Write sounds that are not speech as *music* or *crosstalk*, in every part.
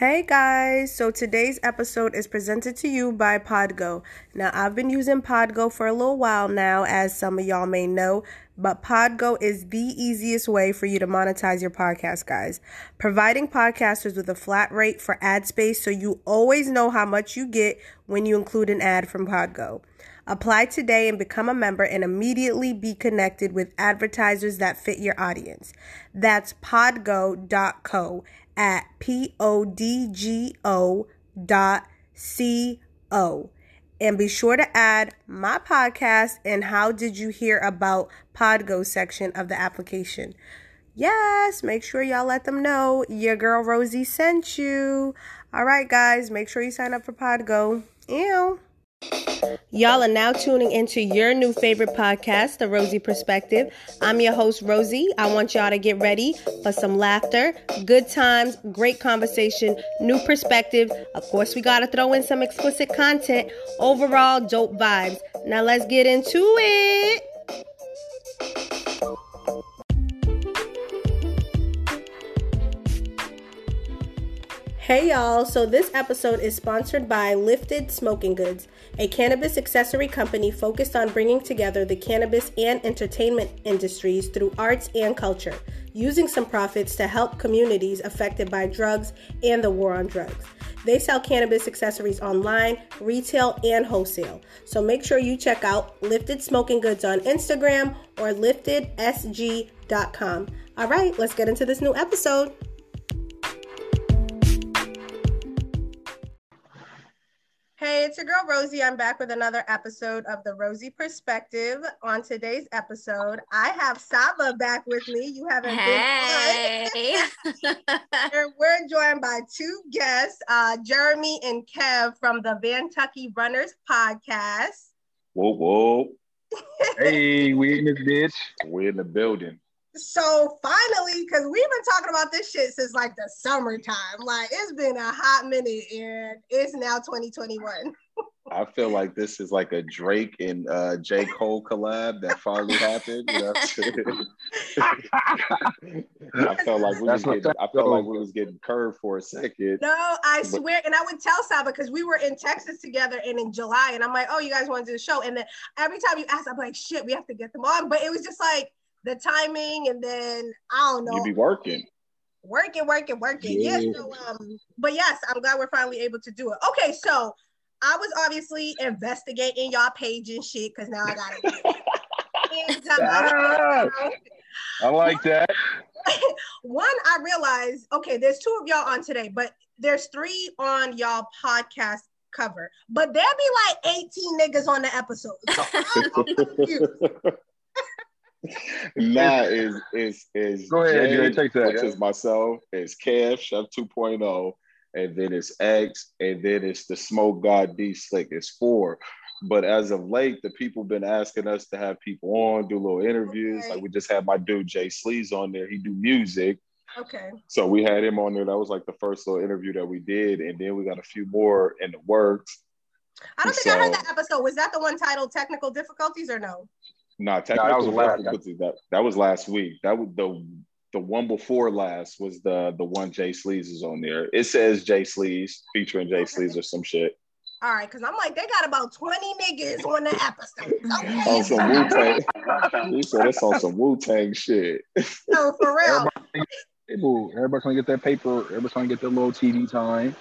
Hey guys, so today's episode is presented to you by Podgo. Now, I've been using Podgo for a little while now, as some of y'all may know, but Podgo is the easiest way for you to monetize your podcast, guys. Providing podcasters with a flat rate for ad space so you always know how much you get when you include an ad from Podgo. Apply today and become a member and immediately be connected with advertisers that fit your audience. That's podgo.co at P-O-D-G-O dot C-O. And be sure to add my podcast and how did you hear about Podgo section of the application. Yes, make sure y'all let them know your girl Rosie sent you. All right, guys, make sure you sign up for Podgo. Ew. Y'all are now tuning into your new favorite podcast, The Rosie Perspective. I'm your host, Rosie. I want y'all to get ready for some laughter, good times, great conversation, new perspective. Of course, we got to throw in some explicit content. Overall, dope vibes. Now, let's get into it. Hey y'all, so this episode is sponsored by Lifted Smoking Goods, a cannabis accessory company focused on bringing together the cannabis and entertainment industries through arts and culture, using some profits to help communities affected by drugs and the war on drugs. They sell cannabis accessories online, retail, and wholesale. So make sure you check out Lifted Smoking Goods on Instagram or liftedsg.com. All right, let's get into this new episode. Hey, it's your girl Rosie. I'm back with another episode of the Rosie Perspective. On today's episode, I have Saba back with me. You haven't hey. been on. *laughs* We're joined by two guests, uh, Jerromi and Kev from the Vantucky Runners podcast. Whoa, whoa. *laughs* hey, we in this bitch. We're in the building. So finally, because we've been talking about this shit since like the summertime. Like it's been a hot minute and it's now 2021. *laughs* I feel like this is like a Drake and uh, J. Cole collab that finally happened. You know *laughs* I felt like we was getting, I felt like we was getting curved for a second. No, I swear, and I would tell Saba because we were in Texas together and in July, and I'm like, oh, you guys want to do the show? And then every time you ask, I'm like, shit, we have to get them on. But it was just like the timing, and then I don't know. You be working. Working, working, working. Yeah. yeah. So, um, but yes, I'm glad we're finally able to do it. Okay, so I was obviously investigating y'all page and shit because now I got it. *laughs* Uh, I like that. *laughs* One, I realized, okay, there's two of y'all on today, but there's three on y'all podcast cover. But there be like 18 niggas on the episode. *laughs* So nah, *laughs* is is is go ahead, Jay, take that. Which is myself, it's Kev Chef 2.0, and then it's X, and then it's the Smoke God D Slick. It's four. But as of late, the people been asking us to have people on, do little interviews. Okay. Like we just had my dude Jay Sleaze on there. He do music. Okay. So we had him on there. That was like the first little interview that we did, and then we got a few more in the works. I don't think so, I heard that episode. Was that the one titled "Technical Difficulties" or no? Nah, technical no, that was last, that, that was last week. That was the the one before last was the the one Jay Sleaze is on there. It says Jay Sleaze featuring Jay Sleaze or some shit. All right, because I'm like, they got about 20 niggas on the episode. *laughs* Okay. on some Wu Tang. he said it's on some Wu Tang shit. No, for real. Everybody, everybody's gonna get that paper, everybody's gonna get their little TV time.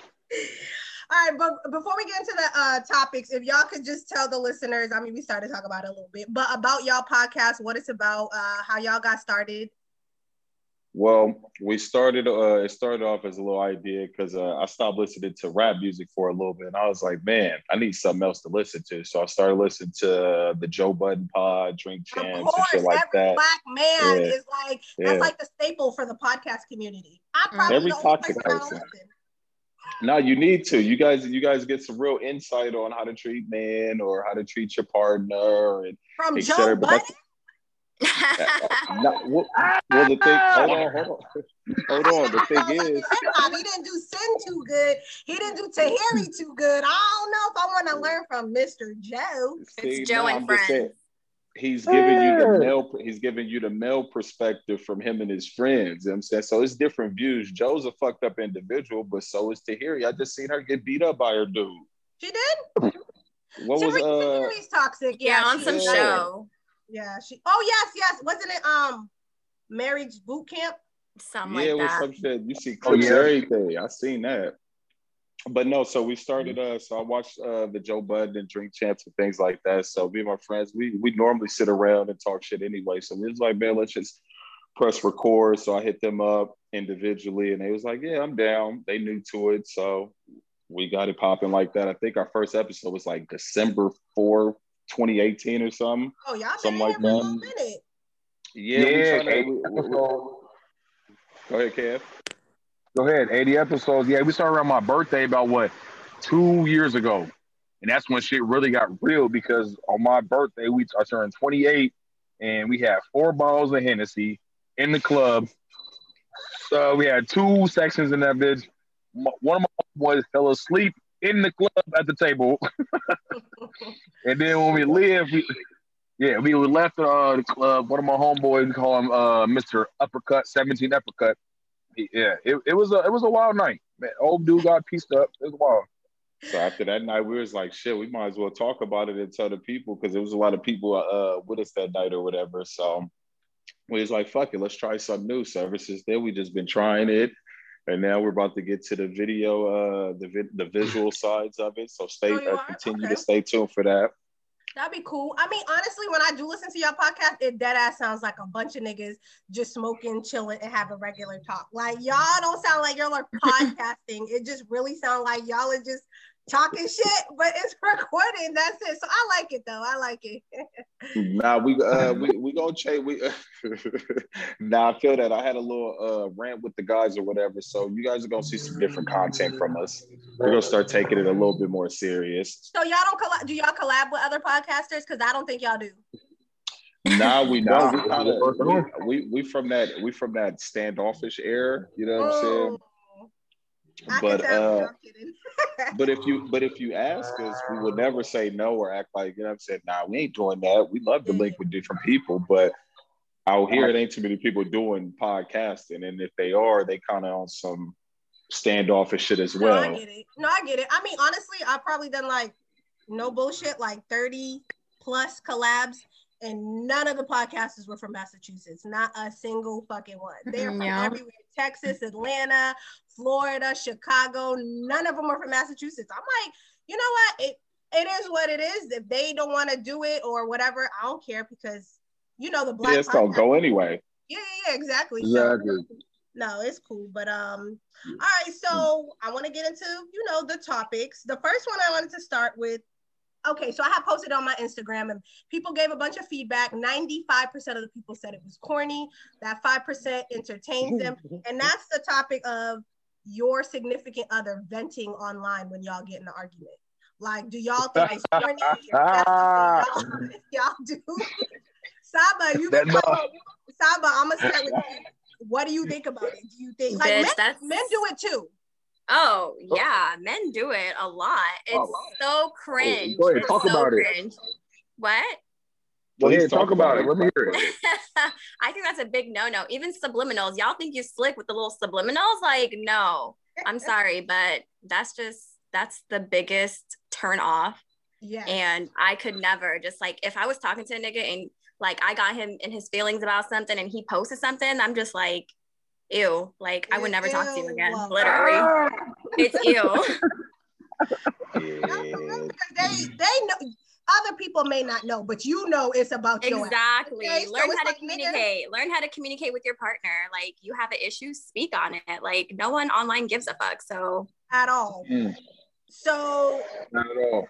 All right, but before we get into the uh, topics, if y'all could just tell the listeners, I mean, we started to talk about it a little bit, but about y'all podcast, what it's about, uh, how y'all got started. Well, we started. Uh, it started off as a little idea because uh, I stopped listening to rap music for a little bit, and I was like, "Man, I need something else to listen to." So I started listening to the Joe Budden Pod, Drink Champs, course, and shit like every that. Black man yeah. is like that's yeah. like the staple for the podcast community. I probably every toxic person. No, you need to. You guys, you guys get some real insight on how to treat men or how to treat your partner and from Joe Budden. *laughs* no, well, well, the thing, hold on, hold on, hold on. The thing is, he didn't do Cyn too good. He didn't do Tahiry too good. I don't know if I want to learn from Mr. Joe. It's Joe and friends. He's giving you the male he's giving you the male perspective from him and his friends. You know what I'm saying? So it's different views. Joe's a fucked up individual, but so is Tahiry. I just seen her get beat up by her dude. She did? What was Tahiry- uh Tahiry's toxic. Yeah, Yeah, on some is. show. Yeah, she oh yes, yes. Wasn't it um marriage boot camp? Something yeah, it like was that. some shit. You see Oh, yeah. everything. I seen that. But no, so we started uh so I watched uh the Joe Budden and drink champs and things like that. So me and my friends, we we normally sit around and talk shit anyway. So we was like, man, let's just press record. So I hit them up individually and they was like, Yeah, I'm down. They knew to it. So we got it popping like that. I think our first episode was like December 4, 2018 or something. Oh, y'all Something like here a that. minute. Yeah, we Yeah, tryna- eight we- we- we- episodes. go ahead, Kev. Go ahead, 80 episodes. Yeah, we started around my birthday about what, two years ago. And that's when shit really got real because on my birthday, we I turned 28 and we had four bottles of Hennessy in the club. So we had two sections in that bitch. One of my boys fell asleep in the club at the table. *laughs* and then when we lived, we, yeah, we left uh, the club. One of my homeboys, we call him uh, Mr. Uppercut, 17 Uppercut. Yeah, it, it was a it was a wild night. Man, old dude got pieced up. It was wild. So after that night, we was like, shit, we might as well talk about it and tell the people because there was a lot of people uh, with us that night or whatever. So we was like, fuck it, let's try something new. So ever since then, we just been trying it. And now we're about to get to the video, uh, the vi- the visual sides of it. So stay, Oh, uh, continue Okay. to stay tuned for that. That'd be cool. I mean, honestly, when I do listen to your podcast, it dead ass sounds like a bunch of niggas just smoking, chilling, and having regular talk. Like y'all don't sound like y'all are *laughs* podcasting. It just really sounds like y'all are just talking shit, but it's *laughs* recorded. That's it. So I like it though. I like it. *laughs* Nah, we uh *laughs* we we gonna change. We nah, I feel that I had a little uh rant with the guys or whatever. So you guys are gonna see some different content from us. We're gonna start taking it a little bit more serious. So y'all don't collab? Do y'all collab with other podcasters? Because I don't think y'all do. Nah, we Nah, don't. We, kinda, we, we we from that we from that standoffish era. You know what I'm saying? I But uh, *laughs* but if you but if you ask us, we would never say no or act like you know I'm saying. Nah, we ain't doing that. We love to link with different people, but out here it ain't too many people doing podcasting, and if they are, they kind of on some standoffish shit as No, I well. get it. No, I get it. I mean, honestly, I've probably done like no bullshit, like 30 plus collabs, and none of the podcasters were from Massachusetts. Not a single fucking one. They're from Yeah. everywhere Texas, Atlanta, Florida, Chicago. None of them are from Massachusetts. I'm like, you know what? It it is what it is. If they don't want to do it or whatever, I don't care because you know the black Yeah, it's gonna go anyway. Yeah, yeah, yeah, exactly. So Exactly. no, it's cool. But um, all right. So I want to get into you know the topics. The first one I wanted to start with. Okay, so I have posted on my Instagram and people gave a bunch of feedback. 95% of the people said it was corny. That 5% entertains them. *laughs* And that's the topic of your significant other venting online when y'all get in an argument. Like, do y'all think it's corny? Is *laughs* that y'all, y'all do? Saba, you can. Saba, I'm gonna start with you. What do you think about it? Do you think like Bitch, men, men do it too? Oh, oh yeah, men do it a lot. It's so cringe. Go ahead, It's talk so about it. What? Go Please ahead, talk about it. Let me hear it. *laughs* I think that's a big no-no. Even subliminals. Y'all think you slick with the little subliminals? Like, no. I'm *laughs* sorry, but that's just that's the biggest turn off. Yeah. And I could never just like if I was talking to a nigga and like I got him in his feelings about something and he posted something, I'm just like, ew. Like I would never talk to you again. Ew. Literally. It's ew. *laughs* Yeah. they they know other people may not know, but you know it's about your. Exactly. Okay, Learn it's how to like, nigga- communicate. Learn how to communicate with your partner. Like you have an issue, speak on it. Like no one online gives a fuck. So at all. Mm, So not at all.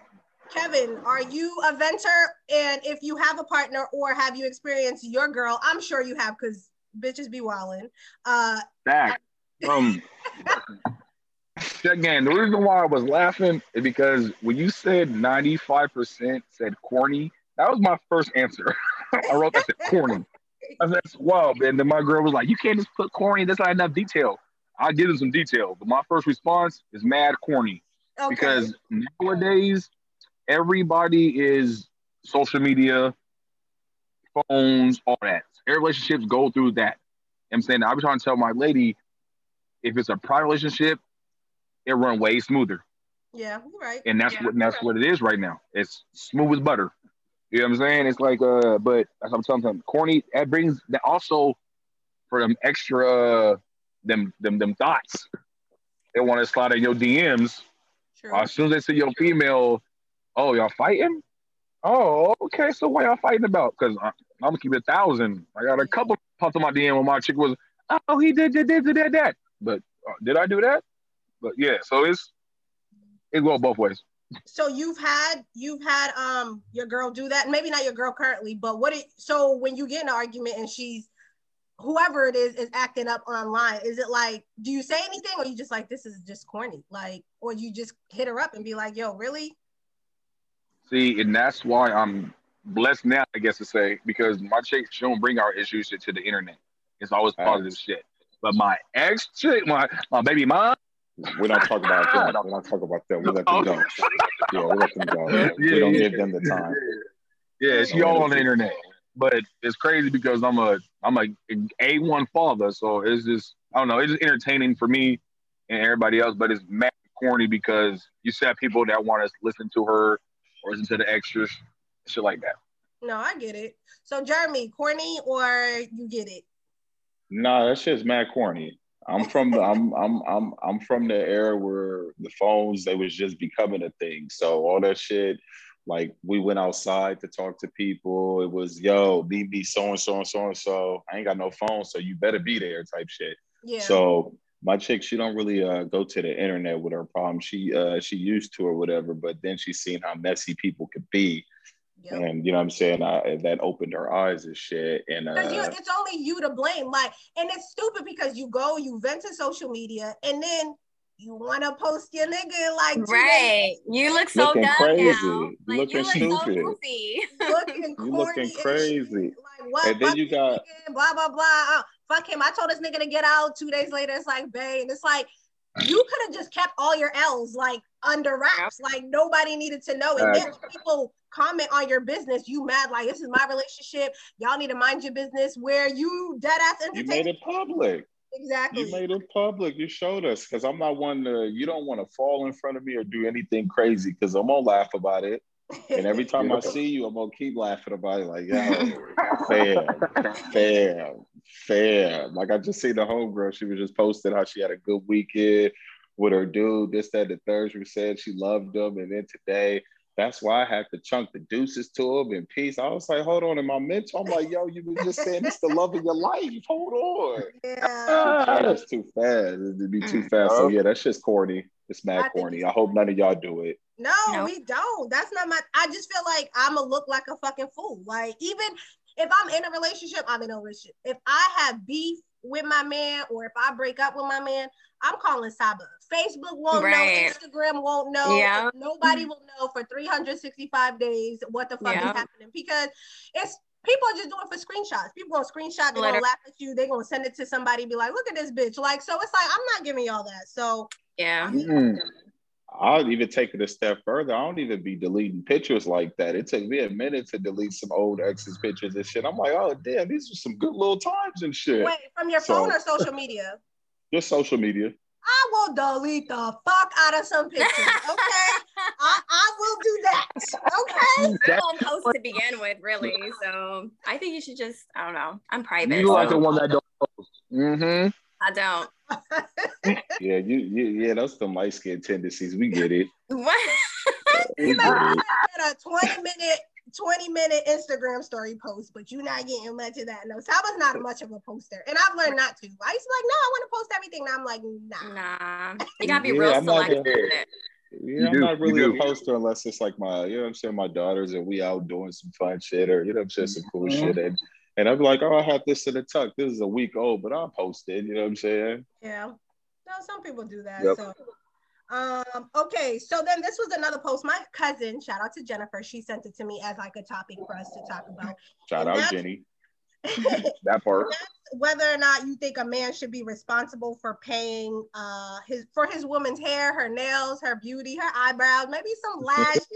Kevin, are you a venter? And if you have a partner or have you experienced your girl, I'm sure you have because bitches be wildin'. Uh Back. Um, again, the reason why I was laughing is because when you said 95% said corny, that was my first answer. *laughs* I wrote that said corny. I said, that's wild. And then my girl was like, you can't just put corny. That's not enough detail. I'll give them some detail. But my first response is mad corny okay. because nowadays everybody is social media. phones, all that. Every relationships go through that. I'm saying I was trying to tell my lady, if it's a private relationship, it run way smoother. Yeah, right. And that's yeah, what that's right. what it is right now. It's smooth as butter. You know what I'm saying? It's like uh, but as I'm telling them, corny. That brings that also for them extra them them them thoughts. They want to slide in your DMs. Sure. Uh, as soon as they see your female, oh y'all fighting? Oh, okay. So what y'all fighting about? Because I'm gonna keep it a thousand. I got a couple popped on my DM when my chick was, oh, he did, did, did, did that. But uh, did I do that? But yeah, so it's it go both ways. So you've had you've had um your girl do that. Maybe not your girl currently, but what it so when you get in an argument and she's whoever it is is acting up online, is it like do you say anything or you just like this is just corny? Like or you just hit her up and be like, yo, really? See, and that's why I'm blessed now, I guess to say, because my chick she don't bring our issues to the internet. It's always positive shit. But my ex chick, my my baby mom. We don't talk about them. We don't talk about them. We let them oh. go. yeah, we let them go. Yeah, we don't give them the time. Yeah, she all on the internet. But it's crazy because I'm a I'm a A one father, so it's just I don't know. It's just entertaining for me and everybody else, but it's mad corny because you have people that want to listen to her or listen to the extras, shit like that. No, I get it. So Jerromi, corny or you get it? No, that shit's mad corny. I'm from the I'm I'm I'm I'm from the era where the phones they was just becoming a thing. So all that shit, like we went outside to talk to people. It was yo, meet me so and so and so and so. I ain't got no phone, so you better be there type shit. Yeah. So my chick, she don't really uh, go to the internet with her problem. She uh, she used to or whatever, but then she's seen how messy people could be. Yep. And you know what I'm saying? I, that opened her eyes and shit. And uh, it's only you to blame. Like, and it's stupid because you go, you vent to social media, and then you want to post your nigga like right. You look so looking dumb crazy. now. Like, looking you look stupid. So goofy. looking *laughs* you looking crazy. Like what? And then you got blah blah blah. Uh, fuck him. I told this nigga to get out. Two days later, it's like, babe, and it's like you could have just kept all your L's like under wraps. Like nobody needed to know. And then people comment on your business, you mad like this is my relationship. Y'all need to mind your business. Where you dead ass You made it public. Exactly. You made it public. You showed us because I'm not one to. You don't want to fall in front of me or do anything crazy because I'm gonna laugh about it. And every *laughs* time I see you, I'm gonna keep laughing about it. Like, yeah, *laughs* fair, fair, fair. Like I just see the homegirl. She was just posting how she had a good weekend with her dude. This, that, the third. She said she loved him, and then today that's why I had to chunk the deuces to him in peace. I was like, hold on, in my mental, I'm like, yo, you were just saying it's the love of your life. Hold on. Yeah. *laughs* That's too fast. It'd be too mm. fast. So yeah, that's just corny. It's mad I corny. I hope none of y'all do it. No, no, we don't. That's not my I just feel like I'ma look like a fucking fool. Like even if I'm in a relationship, I'm in a relationship. If I have beef with my man or if I break up with my man, I'm calling Saba. Facebook won't right. know, Instagram won't know. Yeah. Nobody will know for 365 days what the fuck yeah. is happening because it's people are just doing for screenshots. People gonna screenshot, they're gonna laugh at you, they're gonna send it to somebody, be like, look at this bitch. Like, so it's like I'm not giving y'all that. So yeah. Mm. I'll even take it a step further. I don't even be deleting pictures like that. It took me a minute to delete some old exes pictures and shit. I'm like, oh damn, these are some good little times and shit. Wait, from your so, phone or social media? *laughs* Just social media. I will delete the fuck out of some pictures. Okay, *laughs* I, I will do that. Okay, I don't post to begin with, really. So I think you should just, I don't know. I'm private. You so. like the one that don't post. Mm-hmm. I don't. *laughs* yeah, you, you, yeah, those the light skin tendencies. We get it. *laughs* What? you know, I had a 20 minute 20 minute Instagram story post, but you're not getting much of that. No, Saba's not much of a poster. And I've learned not to. I used to be like, no, I want to post everything. Now I'm like, nah. Nah. You *laughs* gotta be yeah, real I'm selective. yeah, I'm not really a poster unless it's like my, you know I'm saying, my daughters and we out doing some fun shit or, you know I'm saying, some cool mm-hmm. shit. And, and I'm like, oh, I have this in the tuck. This is a week old, but I'll post it. You know what I'm saying? Yeah. No, some people do that. Yep. So um, okay, so then this was another post. My cousin, shout out to Jennifer, she sent it to me as like a topic for us to talk about. Shout and out Jenny. *laughs* that part. whether or not you think a man should be responsible for paying uh his for his woman's hair, her nails, her beauty, her eyebrows, maybe some *laughs* lashes.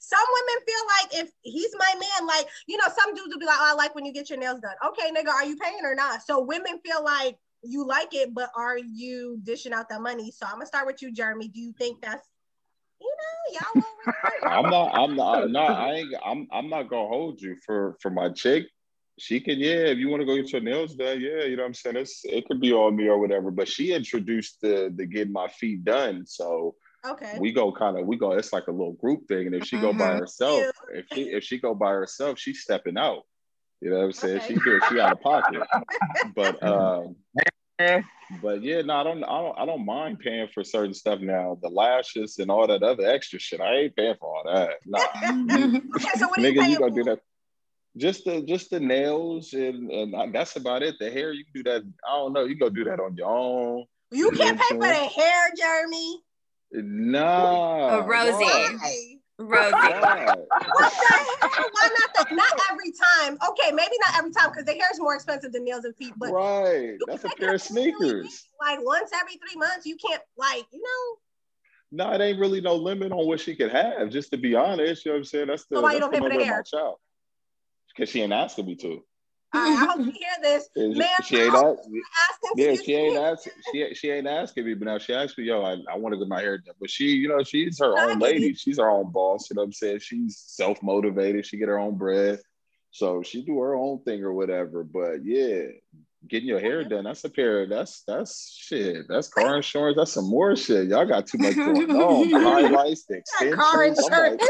some women feel like if he's my man, like you know, some dudes will be like, oh, I like when you get your nails done. Okay, nigga, are you paying or not? So women feel like you like it, but are you dishing out that money? So I'm gonna start with you, Jerromi. Do you think that's you know, y'all *laughs* I'm not I'm not I'm not I ain't I'm I'm not gonna hold you for for my chick. She can, yeah, if you want to go get your nails done, yeah, you know what I'm saying? It's it could be on me or whatever. But she introduced the the get my feet done. So okay, we go kind of we go, it's like a little group thing. And if she go by Mhm. herself, if she if she go by herself, she's stepping out. You know what I'm saying? Okay. She good, she out of pocket. But *laughs* um but yeah, no, I don't, I don't, I don't mind paying for certain stuff now. The lashes and all that other extra shit, I ain't paying for all that. Nah, *laughs* okay. So what are you nigga, paying you gonna for? do that? Just the, just the nails and and uh, that's about it. The hair, you can do that. I don't know. You go do that on your own. You can't pay for the hair, Jerromi. Nah, Oh, Rosie. why? Why? Rosie. Why? What the hell? Why not? The, not every time. Okay, maybe not every time because the hair is more expensive than nails and feet. But Right, that's a pair of take it every week, sneakers. Like once every three months, you can't like you know. No, it ain't really no limit on what she could have. Just to be honest, you know what I'm saying. That's the So why you that's don't pay for the mother of hair? my child. Because she ain't asking me to. Right, I hope you hear this, *laughs* Is- man. she ain't I ask, hope you ask him to Yeah, she ain't asking. She she ain't asking me, but now she asked me, yo, I, I want to get my hair done. But she, you know, she's her own lady. She's her own boss. You know what I'm saying? She's self motivated. She get her own bread, so she do her own thing or whatever. But yeah, getting your hair done, that's a pair. Of, that's that's shit. That's car insurance. That's some more shit. Y'all got too much going *laughs* on. Highlights, That car *laughs* insurance.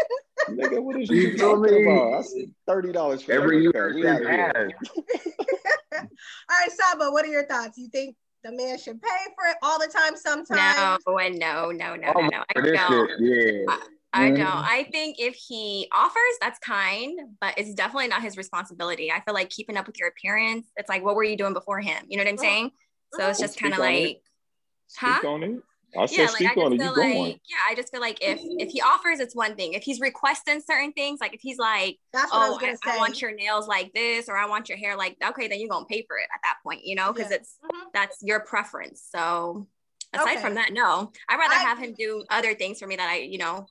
Like, nigga, what is *laughs* You you feel talking me? about? That's thirty dollars for Every your year haircut. We out of here. has. *laughs* *laughs* All right, Saba, what are your thoughts? You think the man should pay for it all the time? Sometimes. No, and no, no, no, no, I'm no. I don't. shit, yeah. I Mhm. don't. I think if he offers, that's kind, but it's definitely not his responsibility. I feel like keeping up with your appearance, it's like, what were you doing before him? You know what I'm Mhm. saying? So it's just kind of speak it. like, Speak Huh? On it. I said yeah, like I speak just on it. feel You going? like, yeah, I just feel like if if he offers, it's one thing. If he's requesting certain things, like if he's like, That's what I oh, was I, gonna say. I want your nails like this, or I want your hair like, okay, then you're gonna pay for it at that point, you know, because Yeah. it's Mhm. that's your preference. So aside Okay. from that, no, I'd rather I have him do other things for me that I, you know,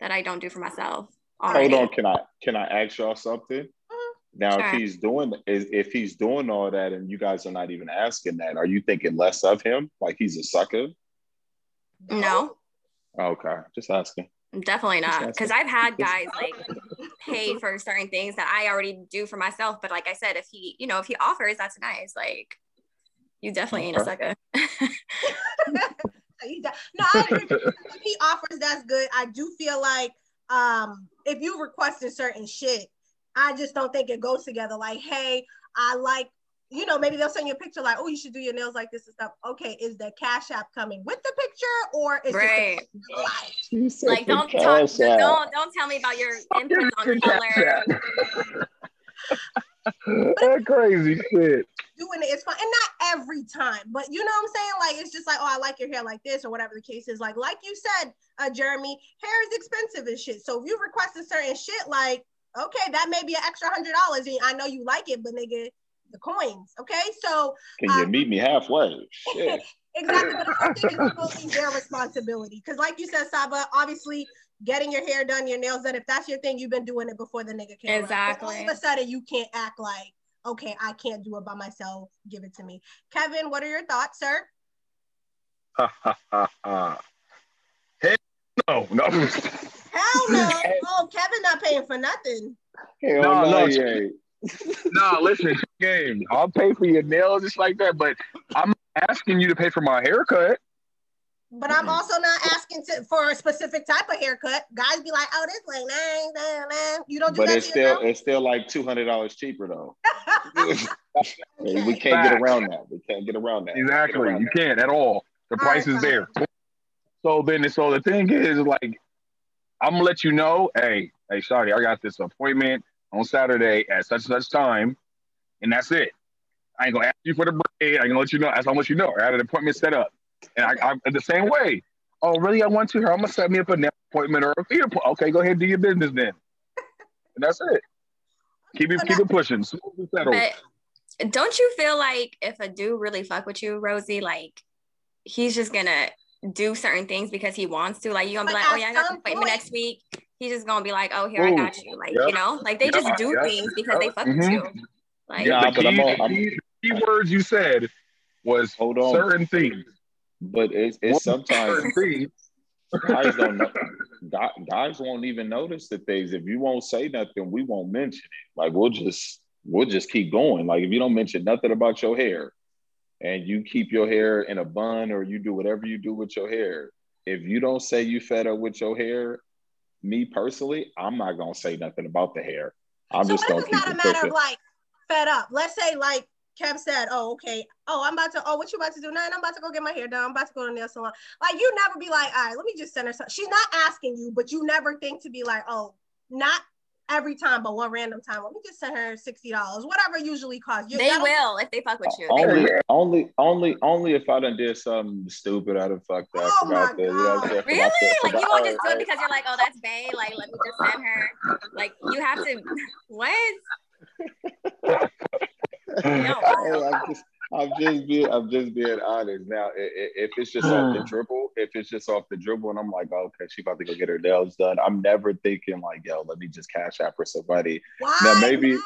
that I don't do for myself. Hold Already. on, can I can I ask y'all something? Mhm. Now, Sure. if he's doing is if he's doing all that and you guys are not even asking that, are you thinking less of him? Like he's a sucker? No, Okay, just asking. definitely not. Because. I've had guys like pay for certain things that I already do for myself. But like I said, if he, you know, if he offers, that's nice. Like you definitely ain't a sucker. *laughs* *laughs* No, I agree. if he offers, that's good. I do feel like um, if you requested certain shit, I just don't think it goes together. Like, hey, I like, you know, maybe they'll send you a picture like, oh, you should do your nails like this and stuff. Okay, is the cash app coming with the picture or is right. Just *laughs* Like don't talk, don't don't tell me about your inputs on color. *laughs* that crazy shit. doing. It's fun, and not every time, but you know what I'm saying. Like it's just like, oh, I like your hair like this, or whatever the case is. Like, like you said, uh, Jerromi, hair is expensive and shit. So if you requested certain shit, like, okay, that may be an extra hundred dollars, and I know you like it, but nigga, the coins, okay? So Can you um, meet me halfway? *laughs* Exactly, but I don't think it's totally their responsibility. Because, like you said, Saba, obviously. Getting your hair done, your nails done. If that's your thing, you've been doing it before the nigga came. around. Exactly. all of a sudden, you can't act like, okay, I can't do it by myself. Give it to me. Kevin, what are your thoughts, sir? *laughs* Hell no, no. *laughs* Hell no. Oh, Kevin not paying for nothing. Hell No, no, no, he ain't. no, listen, game. I'll pay for your nails just like that, but I'm asking you to pay for my haircut. But I'm also not asking to, for a specific type of haircut. Guys be like, oh, this way, nah, nah, nah. You don't do But that it's to your still it's still like two hundred dollars cheaper though. *laughs* Hey, we can't get around that. We can't get around that. Exactly. around You that. can't at all. The All price right, is there. So then, so the thing is, like, I'm gonna let you know, hey, hey, sorry, I got this appointment on Saturday at such and such time, and that's it. I ain't gonna ask you for the break. I ain't gonna let you know. That's how much you know. I had an appointment set up, and I, I the same way. Oh, really? I want to. Her. I'm gonna set me up an appointment or a feet appointment. Okay, go ahead and do your business then. And that's it. Keep it, keep it pushing. Smooth and settled. But don't you feel like if a dude really fuck with you, Rosie, like he's just gonna do certain things because he wants to? Like you gonna be But like, oh yeah, I got an some appointment point- next week. He's just gonna be like, oh here I got you, like yep, you know, like they yep, just do yep, things because they fuck with mhm. you. Like Yeah, the but I'm key, all- I'm- key, the key words you said was Hold on. certain things. But it's, it's sometimes guys don't *laughs* know. Guys, guys won't even notice the things. If you won't say nothing, we won't mention it. Like we'll just we'll just keep going. Like if you don't mention nothing about your hair, and you keep your hair in a bun or you do whatever you do with your hair, if you don't say you fed up with your hair, me personally, I'm not gonna say nothing about the hair. I'm so just gonna keep not a matter of like fed up? Let's say like Kev said, "Oh, okay. Oh, I'm about to. Oh, what you about to do? Nothing. I'm about to go get my hair done. I'm about to go to the nail salon." Like you never be like, "All right, let me just send her something." She's not asking you, but you never think to be like, "Oh, not every time, but one random time. Let me just send her sixty dollars, whatever usually costs." You, they will if they fuck with you. Only, only, only, only if I done did something stupid, I done fucked up. Oh forgot my the, you know what I'm God. saying? Really? Forgot the- Like you won't just do it because you're like, oh, that's Bay. Like, let me just send her. Like you have to. *laughs* What? *laughs* No. Hey, I'm just, I'm just being, I'm just being honest. Now, i- i- if it's just off the hmm. dribble, if it's just off the dribble, and I'm like, oh, okay, she about to go get her nails done. I'm never thinking like, yo, let me just cash app for somebody, Why Now, maybe-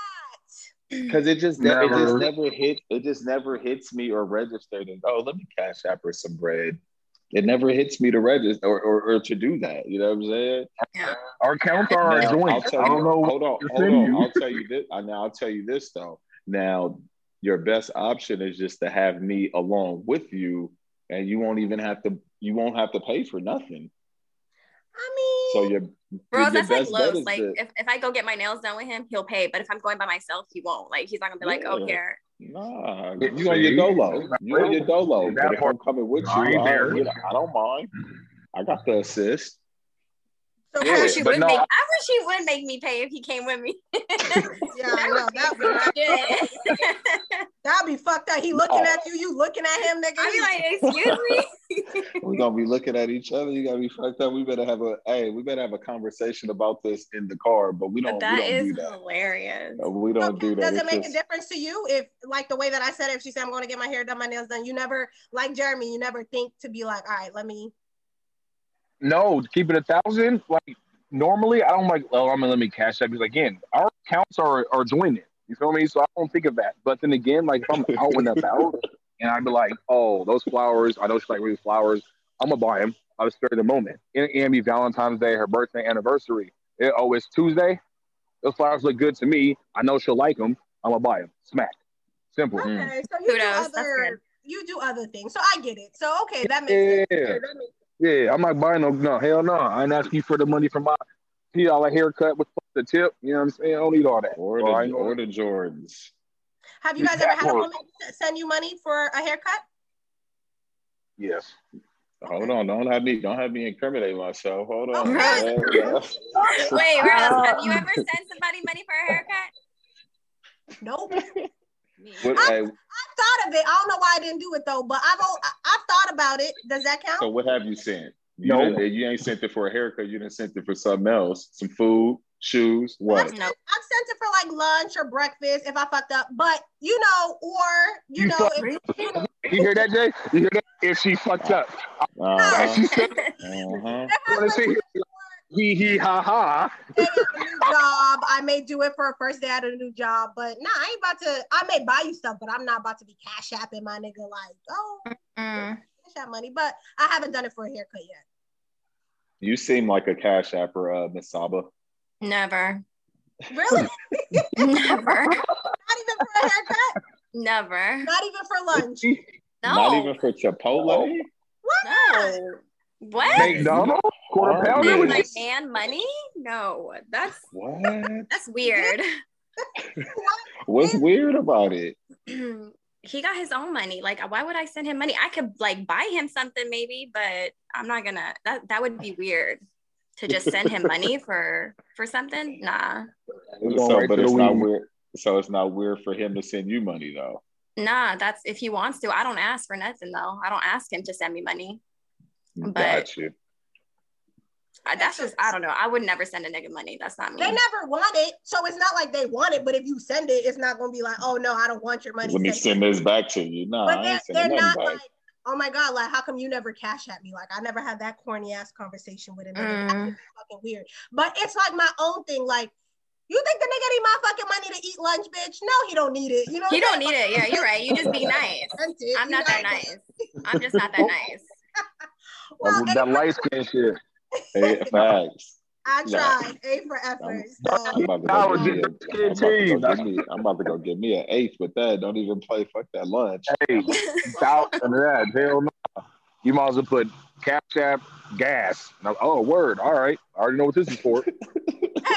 because it just, ne- it just Never. never hit, it just never hits me or registered. And oh, let me cash app for some bread. It never hits me to register or, or, or to do that. You know what I'm saying? Yeah. Our accounts are Now, joint. I'll tell I don't you, know. Hold on, hold on. I'll tell you this. I Now I'll tell you this though. Now, your best option is just to have me along with you, and you won't even have to. You won't have to pay for nothing. I mean, So your Bro, your that's like best bet Lowe's. Like to- if, if I go get my nails done with him, he'll pay. But if I'm going by myself, he won't. Like he's not gonna be like, oh here. Nah, Yeah, you on your dolo. You on your dolo. But if I'm coming with you, I ain't I, there. you know, I don't mind. I got the assist. So I Yeah, wish he would no, make. I- I wish he would make me pay if he came with me. *laughs* yeah, I know that would not, Yeah. that'd be fucked up. He looking No. at you, you looking at him, nigga. I'd be like, excuse me. *laughs* We're gonna be looking at each other. You gotta be fucked up. We better have a hey, we better have a conversation about this in the car, but we don't But we don't is do that. hilarious. We don't do that. Does it It's make just- a difference to you if, like the way that I said, it, if she said I'm going to get my hair done, my nails done, you never, like Jerromi, you never think to be like, all right, let me. No, keep it a thousand. Like normally, I don't like. Oh, I'm gonna let me cash that because again, our accounts are are joined. You feel me? So I don't think of that. But then again, like if I'm *laughs* out and about, and I'd be like, oh, those flowers. I know she like really flowers. I'm gonna buy them. I was spare the moment. And it be Valentine's Day, her birthday, anniversary. It, oh, it's Tuesday. Those flowers look good to me. I know she'll like them. I'm gonna buy them. Smack. Simple. Okay, so you Kudos, do that's other, you do other things. So I get it. So okay, that makes sense. Yeah. That makes- Yeah, I'm not buying no. No, hell no. I ain't asking you for the money for my two dollar haircut with the tip. You know what I'm saying? I don't need all that. Or the, ain't or the Jordans. Have you guys ever had a woman send you money for a haircut? yes. Hold on, don't have me don't have me incriminate myself. Hold on. Right. Yeah, yeah. Wait, Rose, have you *laughs* ever sent somebody money for a haircut? Nope. *laughs* What, I- hey, thought of it. I don't know why I didn't do it though, but I've I- I've thought about it. Does that count? so what have you sent? You, No. you ain't sent it for a haircut. You didn't sent it for something else. Some food, shoes, I've, what? sent, No. I've sent it for like lunch or breakfast if I fucked up, but you know, or you, You know, if, you know, You hear that, Jay? You hear that? If she fucked up, Uh-huh. she said, Uh-huh. If I "Wanna hee hee ha ha." day new job, I may do it for a first day at a new job, but nah, I ain't about to. I may buy you stuff, but I'm not about to be cash apping my nigga like, oh, Mm. cash app money. But I haven't done it for a haircut yet. You seem like a cash apper, uh, Miss Saba. Never. Really? *laughs* Never. not even for a haircut. Never. Not even for lunch. No. Not even for Chipotle. Why not? No. What? McDonald's quarter Alright. pounder. Give Really? my Yes. man money? No, that's What? that's weird. *laughs* What's weird about it? *clears throat* he got his own money. Like, why would I send him money? I could like buy him something maybe, but I'm not gonna. That that would be weird to just send him money *laughs* for for something. Nah, So, but it's not weird. So it's not weird for him to send you money though. nah. That's if he wants to. I don't ask for nothing though. I don't ask him to send me money. But- Got you. I- That's just I don't know. I would never send a nigga money. That's not me. They never want it, so it's not like they want it. But if you send it, it's not gonna be like, oh no, I don't want your money. Let me Send send this back to you. No, but I they're, they're not nothing like, oh my god, like how come you never cash at me? Like I never had that corny ass conversation with a nigga. Mm. That's fucking weird. But it's like my own thing. Like you think the nigga need my fucking money to eat lunch, bitch? No, he don't need it. You know, You don't need it. Yeah, you're right. You just be *laughs* nice. I'm not that nice. I'm just not that *laughs* nice. Well, that, that light skin shit. *laughs* Hey, facts. I Nah. tried. A for effort. I'm about to go get me just a- a I'm about to go get me- I'm about to go get me an eighth with that. Don't even play. Fuck that lunch. Hey, *laughs* thousand of that. Hell no. You might as well put cap cap gas. Now, oh, word. All right. I already know what this is for. *laughs* hey,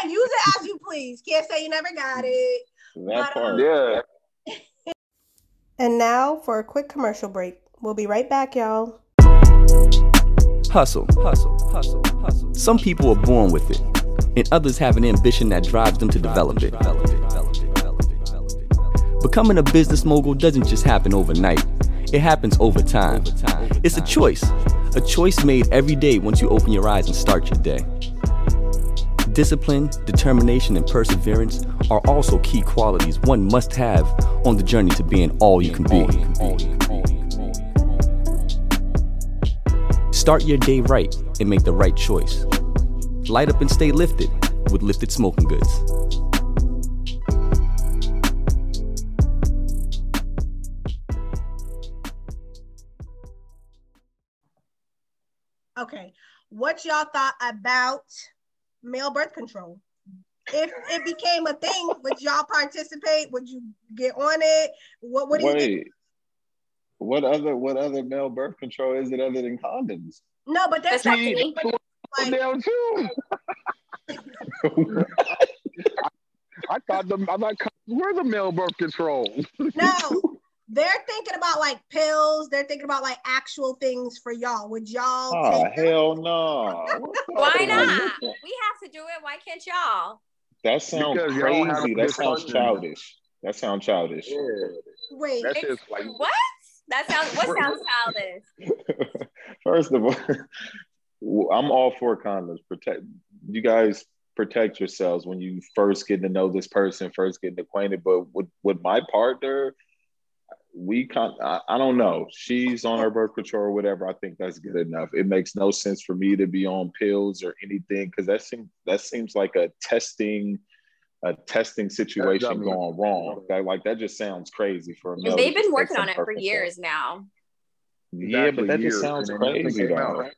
use it as you please. Can't say you never got it. That But, um, part. yeah. And now for a quick commercial break. We'll be right back, y'all. Hustle, hustle, hustle, hustle. Some people are born with it, and others have an ambition that drives them to develop it. Becoming a business mogul doesn't just happen overnight, it happens over time. It's a choice, a choice made every day once you open your eyes and start your day. Discipline, determination, and perseverance are also key qualities one must have on the journey to being all you can be. Start your day right and make the right choice. Light up and stay lifted with Lifted Smoking Goods. Okay. What y'all thought about male birth control? If it became a thing, would y'all participate? Would you get on it? What what do you think? Wait. What other what other male birth control is it other than condoms? No, but there's Vasectomy. like, Down too. *laughs* I thought the I'm thought where's the male birth control? no. They're thinking about like pills. They're thinking about like actual things for y'all. Would y'all Oh take hell no! Why not? We have to do it. Why can't y'all? That sounds Because crazy. That sounds childish. That sounds childish. wait? That's just like What? That sounds. What sounds childish? *laughs* First of all, *laughs* I'm all for condoms. Protect you guys. Protect yourselves when you first get to know this person, first getting acquainted. But with with my partner, we can I, I don't know. She's on her birth control or whatever. I think that's good enough. It makes no sense for me to be on pills or anything because that seems that seems like a testing a testing situation dummy. going wrong. That like that just sounds crazy for a male. They've been working on it for birth control. years now. Yeah, but that just sounds and then nothing crazy came though. out.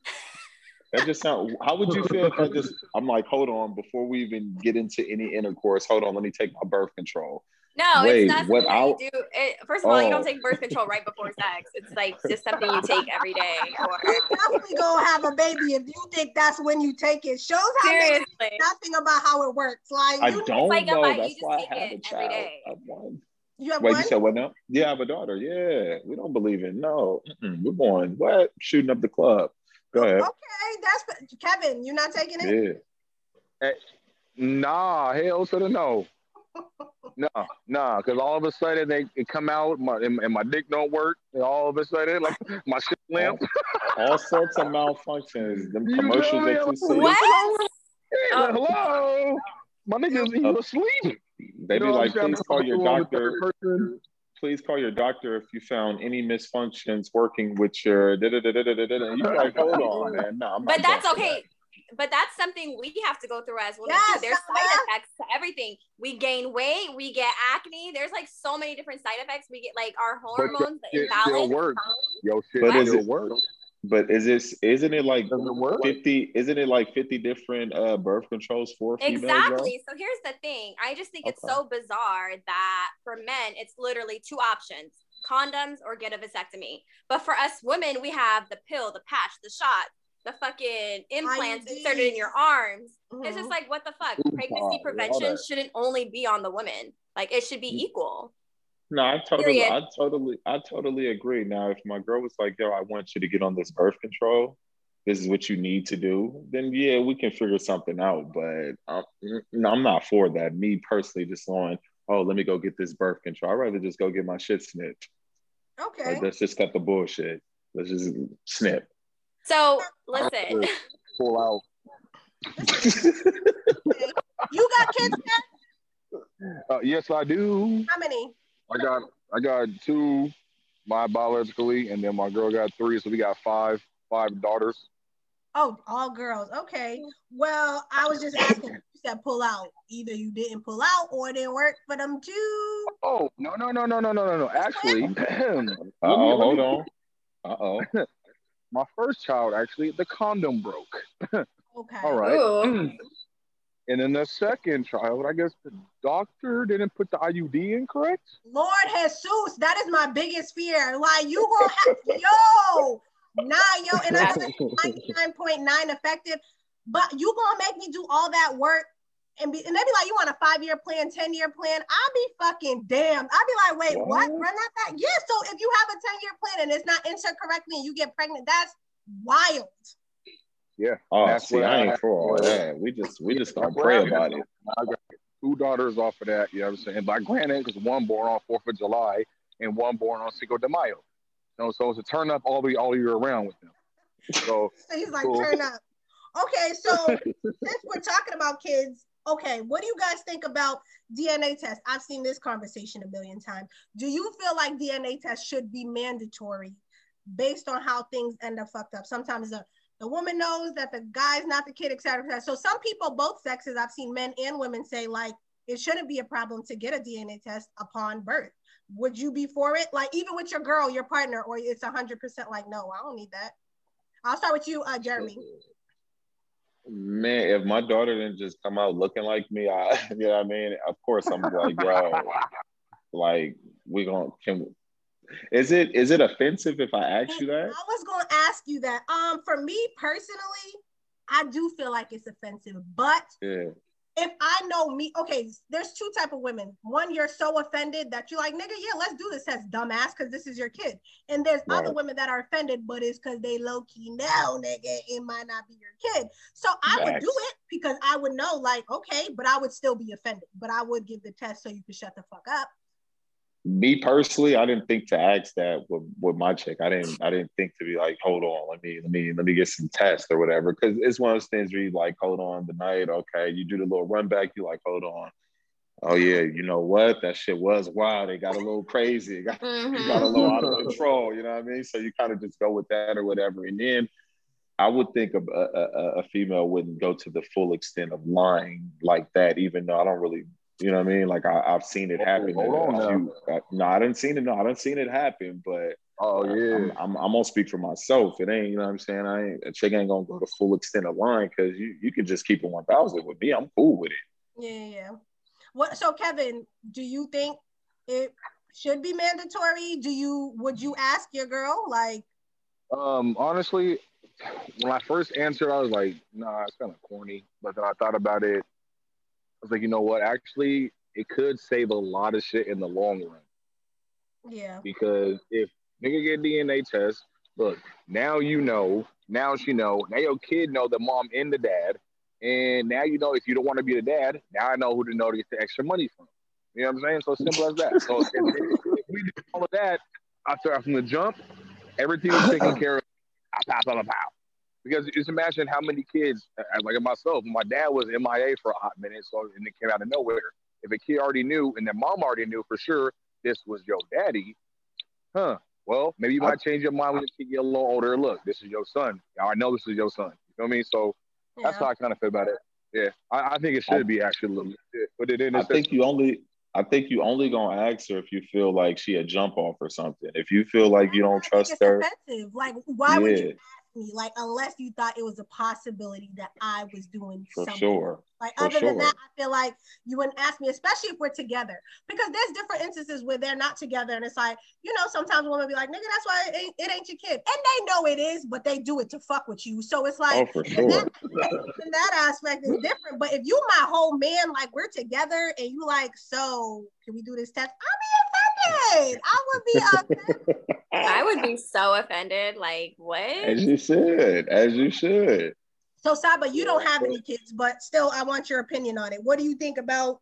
That just sounds. How would you feel if I just? I'm like, hold on, before we even get into any intercourse, hold on, let me take my birth control. No, Wait, it's not what something that I'll- you do. It, first of all, you Oh. don't take birth control right before sex. It's like just something you take every day. Or You definitely um, gonna have a baby if you think that's when you take it. Shows how niggas seriously, nothing about how it works. Like I you, don't like know. bite, you That's just why I have a it every child. day. I have one. you have Wait, one. you said what now? Yeah, I have a daughter. Yeah, we don't believe in no. Mm-mm, we're born what? Shooting up the club. Go ahead. Okay, that's Kevin. You're not taking it. Yeah. Eh, nah, hell to the no. *laughs* No, no, because all of a sudden they it come out my, and, and my dick don't work. And all of a sudden, like my shit *laughs* limp. All sorts of malfunctions. Them commercials feel me? that you see. What? Hey, Oh. Hello, my niggas he Oh. was asleep. They be You know like, what I'm please call your I'm on the doctor. Please call your doctor if you found any misfunctions working with your. Da, da, da, da, da, da, da. You're like, hold on, man. No, I'm but not that's going for okay. But that's something we have to go through as women Yes, too. There's Stella. side effects to everything. We gain weight, we get acne. There's like so many different side effects. We get like our But your hormones, the shit still imbalance. works. Yo, shit But is it- works. But is this? Isn't it like it work? fifty? Isn't it like fifty different uh, birth controls for females? though? Exactly. So here's the thing. I just think it's so bizarre that for men, it's literally two options condoms or get a vasectomy. But for us women, we have the pill, the patch, the shot, the fucking implants IUDs. inserted in your arms. It's Mhm. just like, what the fuck? Ooh, Pregnancy all prevention shouldn't only be on the woman. Like, it should be Mm. equal. No, I totally, Period. I totally, I totally agree. Now, if my girl was like, "Yo, I want you to get on this birth control. This is what you need to do," then yeah, we can figure something out. But I'm, no, I'm not for that. Me personally, just going, "Oh, let me go get this birth control." I'd rather just go get my shit snipped. Okay. Like, let's just cut the bullshit. Let's just snip. So, listen, *laughs* Pull out. You got kids? Kat? Uh, yes, I do. How many? I got I got two, my biologically, and then my girl got three, so we got five five daughters. Oh, all girls. Okay. Well, I was just asking. You said pull out. Either you didn't pull out or it didn't work for them too. Oh no no no no no no no no! Actually, *clears throat* Uh oh, hold on. Uh oh. *laughs* my first child actually the condom broke. *laughs* Okay. All right. Ooh. And then the second child, I guess the doctor didn't put the IUD in correct. Lord Jesus, that is my biggest fear. Like you gonna have *laughs* yo, nah, yo, and I know it's 99.9 effective, but you gonna make me do all that work and be and they be like, you want a five-year plan, 10-year plan? I'll be fucking damned. I'll be like, wait, what? What? Run that back? Yeah, so if you have a 10-year plan and it's not entered correctly and you get pregnant, that's wild. Yeah. Oh, That's see, I I- ain't for all that. We just we just gonna pray about it. I got two daughters off of that. You know what I'm saying? By granted, because one born on Fourth of July and one born on Cinco de Mayo. You know, so it's a turn up all the all year around with them. So *laughs* So he's like, Cool. turn up. Okay, so *laughs* since we're talking about kids, okay, what do you guys think about DNA tests? I've seen this conversation a million times. Do you feel like DNA tests should be mandatory based on how things end up fucked up? Sometimes the, the woman knows that the guy's not the kid, et cetera, et. So some people, both sexes, I've seen men and women say like it shouldn't be a problem to get a DNA test upon birth. Would you be for it? Like even with your girl, your partner, or it's hundred percent like, no, I don't need that. I'll start with you, uh, Jerromi. Man, if my daughter didn't just come out looking like me, I *laughs* you know what I mean? Of course I'm like, yo, like we gonna can is it is it offensive if I ask you that? I was going to ask you that. Um, for me personally, I do feel like it's offensive. But Yeah. If I know me, okay, there's two type of women. One, you're so offended that you're like, nigga, yeah, let's do this as dumbass because this is your kid. And there's other women that are offended, but it's because they low key know, nigga, it might not be your kid. So I would do it because I would know, like, okay, but I would still be offended. But I would give the test so you could shut the fuck up. Me personally, I didn't think to ask that with, with my chick. I didn't I didn't think to be like, hold on, let me let me let me get some tests or whatever. Cause it's one of those things where you like, hold on the night, okay. You do the little run back, you like, hold on. Oh yeah, you know what? That shit was wild. It got a little crazy. It got, *laughs* Mhm. got a little out of control. You know what I mean? So you kind of just go with that or whatever. And then I would think a, a- a female wouldn't go to the full extent of lying like that, even though I don't really, you know what I mean? Like I, I've seen it happen. Hold on in now. few- uh, no, I didn't seen it. No, I didn't seen it happen. But oh yeah. I'm, I'm, I'm gonna speak for myself. It ain't, you know what I'm saying? I ain't a chick ain't gonna go to full extent of line because you you can just keep it one thousand with me. I'm cool with it. Yeah, yeah, yeah. What so Kevin, do you think it should be mandatory? Do you would you ask your girl like Um, honestly, when I first answered, I was like, nah, it's kind of corny. But then I thought about it. I was like, you know what? Actually, it could save a lot of shit in the long run. yeah. Because if nigga get DNA test, look, now you know, now she know, now your kid know the mom and the dad. And now you know if you don't want to be the dad, now I know who to know to get the extra money from. You know what I'm saying? So simple as that. So if, if we do all of that after from the jump, everything was taken *laughs* care of. Pow, pow, pow, pow. Because just imagine how many kids, uh, like myself, my dad was MIA for a hot minute, so and it came out of nowhere. If a kid already knew, and their mom already knew for sure this was your daddy, huh? Well, maybe you might change your mind when you get a little older. Look, this is your son. I know this is your son. You know what I mean? So that's how I kind of feel about it. Yeah, I, I think it should be actually a little bit. Put it in. I think you only I think you only gonna ask her if you feel like she a jump off or something. If you feel like you don't think trust it's her, offensive. Like, why would you yeah, ask me? Like, unless you thought it was a possibility that I was doing for something. sure. Like For other than that, I feel like you wouldn't ask me, especially if we're together, because there's different instances where they're not together, and it's like you know sometimes women be like, "Nigga, that's why it ain't, it ain't your kid," and they know it is, but they do it to fuck with you. So it's Oh, like for in sure. that, that aspect is different. But if you my whole man, like we're together, and you like, so can we do this test? I'll be offended. I would be offended. I would be so offended. Like, what? As you should, as you should. So Saba, you don't have any kids, but still, I want your opinion on it. What do you think about?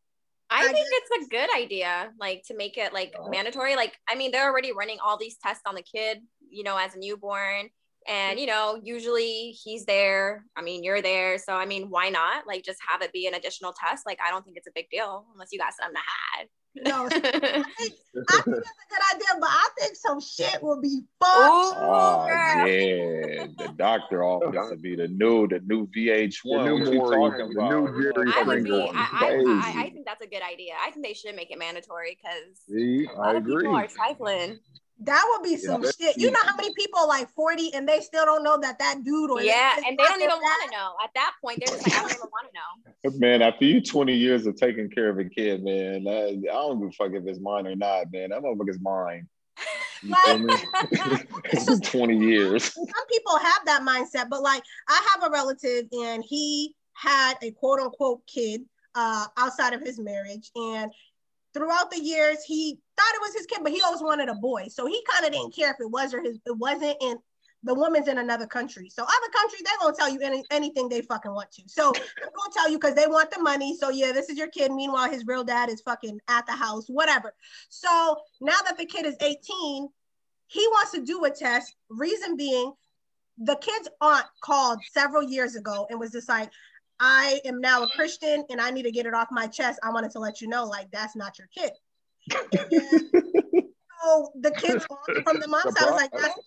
I I think guess- it's a good idea, like to make it like mandatory. Like, I mean, they're already running all these tests on the kid, you know, as a newborn, And you know, usually he's there. I mean, you're there. So I mean, why not? Like just have it be an additional test. Like I don't think it's a big deal unless you got something to hide. No, *laughs* I think, I think that's a good idea, but I think some shit will be fucked. Oh girl. yeah, the doctor *laughs* office would be the new, the new VH1. The new what you talking about? new I would be. Springer. I, I, I, I think that's a good idea. I think they should make it mandatory because a lot I of people agree. are trifling. That would be some Yeah. shit. You know how many people are like 40 and they still don't know that that dude or Yeah, this and they don't even want to know. At that point, they're just like, I don't even want to know. *laughs* Man, after you 20 years of taking care of a kid, man, I, I don't give a fuck if it's mine or not, man. That motherfucker's mine. You feel me? *laughs* *laughs* 20 years. some people have that mindset, but like I have a relative and he had a quote unquote kid uh, outside of his marriage. And throughout the years, he thought it was his kid, but he always wanted a boy. So he kind of didn't care if it was or his, it wasn't. And the woman's in another country. So other countries, they're gonna tell you any, anything they fucking want to. So they're gonna tell you because they want the money. So yeah, this is your kid. Meanwhile, his real dad is fucking at the house, whatever. So now that the kid is 18, he wants to do a test. Reason being, the kid's aunt called several years ago and was just like, I am now a Christian and I need to get it off my chest. I wanted to let you know, like, that's not your kid. *laughs* so the kid's from the mom's side was like, that's,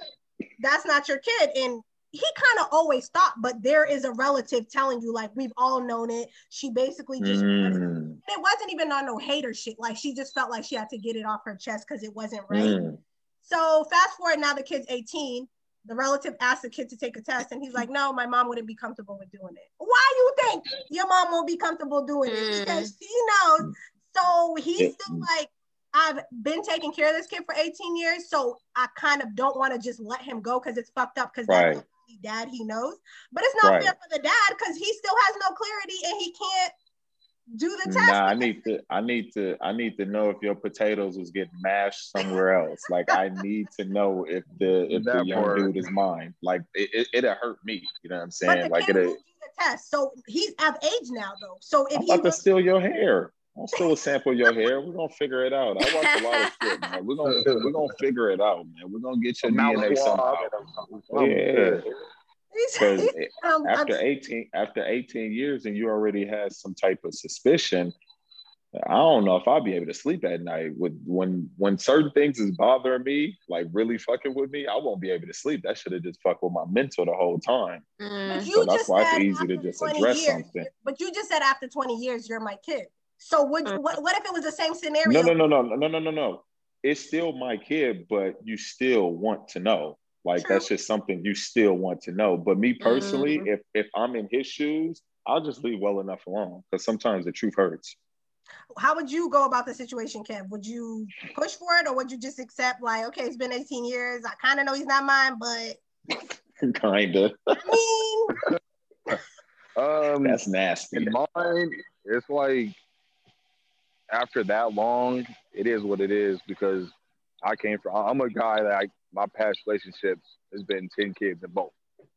that's not your kid. And he kind of always thought, but there is a relative telling you, like, we've all known it. She basically just, Mm, it wasn't even on no hater shit. Like, she just felt like she had to get it off her chest because it wasn't right. mm. So fast forward now the kid's 18. The relative asked the kid to take a test, and he's like, No, my mom wouldn't be comfortable with doing it. Why you think your mom won't be comfortable doing it? Mm. Because she knows. So he's still like, I've been taking care of this kid for 18 years, so I kind of don't want to just let him go because it's fucked up because Right. that's the dad he knows. But it's not Right. fair for the dad because he still has no clarity and he can't do the test. Nah, I need to, I need to, I need to know if your potatoes was getting mashed somewhere else. Like, I need to know if the *laughs* if the That young part. dude is mine. Like, it, it, it'll hurt me. You know what I'm saying? Like, kid it. do the test. So he's of age now, though. So if I'm he about to steal your hair. I'll steal a sample of your hair. We're gonna figure it out. I watch a lot of *laughs* shit, man. We're gonna we're gonna figure it out, man. We're gonna get your Mouth DNA somehow. Yeah, He's, because um, after I'm- 18 after 18 years and you already had some type of suspicion, I don't know if I'll be able to sleep at night. With when when certain things is bothering me, like really fucking with me, I won't be able to sleep. That should have just fucked with my mental the whole time. but Mm. you So that's just why it's said easy to after just 20 address years, something. But you just said after 20 years, you're my kid. So would Mm. what, what if it was the same scenario? No, no, no, no, no, no, no, no. It's still my kid, but you still want to know. Like True. that's just something you still want to know. But me personally, Mhm. if if I'm in his shoes, I'll just leave well enough alone because sometimes the truth hurts. How would you go about the situation, Kev? Would you push for it or would you just accept, like, okay, it's been 18 years. I kind of know he's not mine, but *laughs* Kinda. I mean, *laughs* Um, That's nasty. in mine, it's like after that long, it is what it is because I came from. I'm a guy that I, my past relationships has been ten kids in both. You know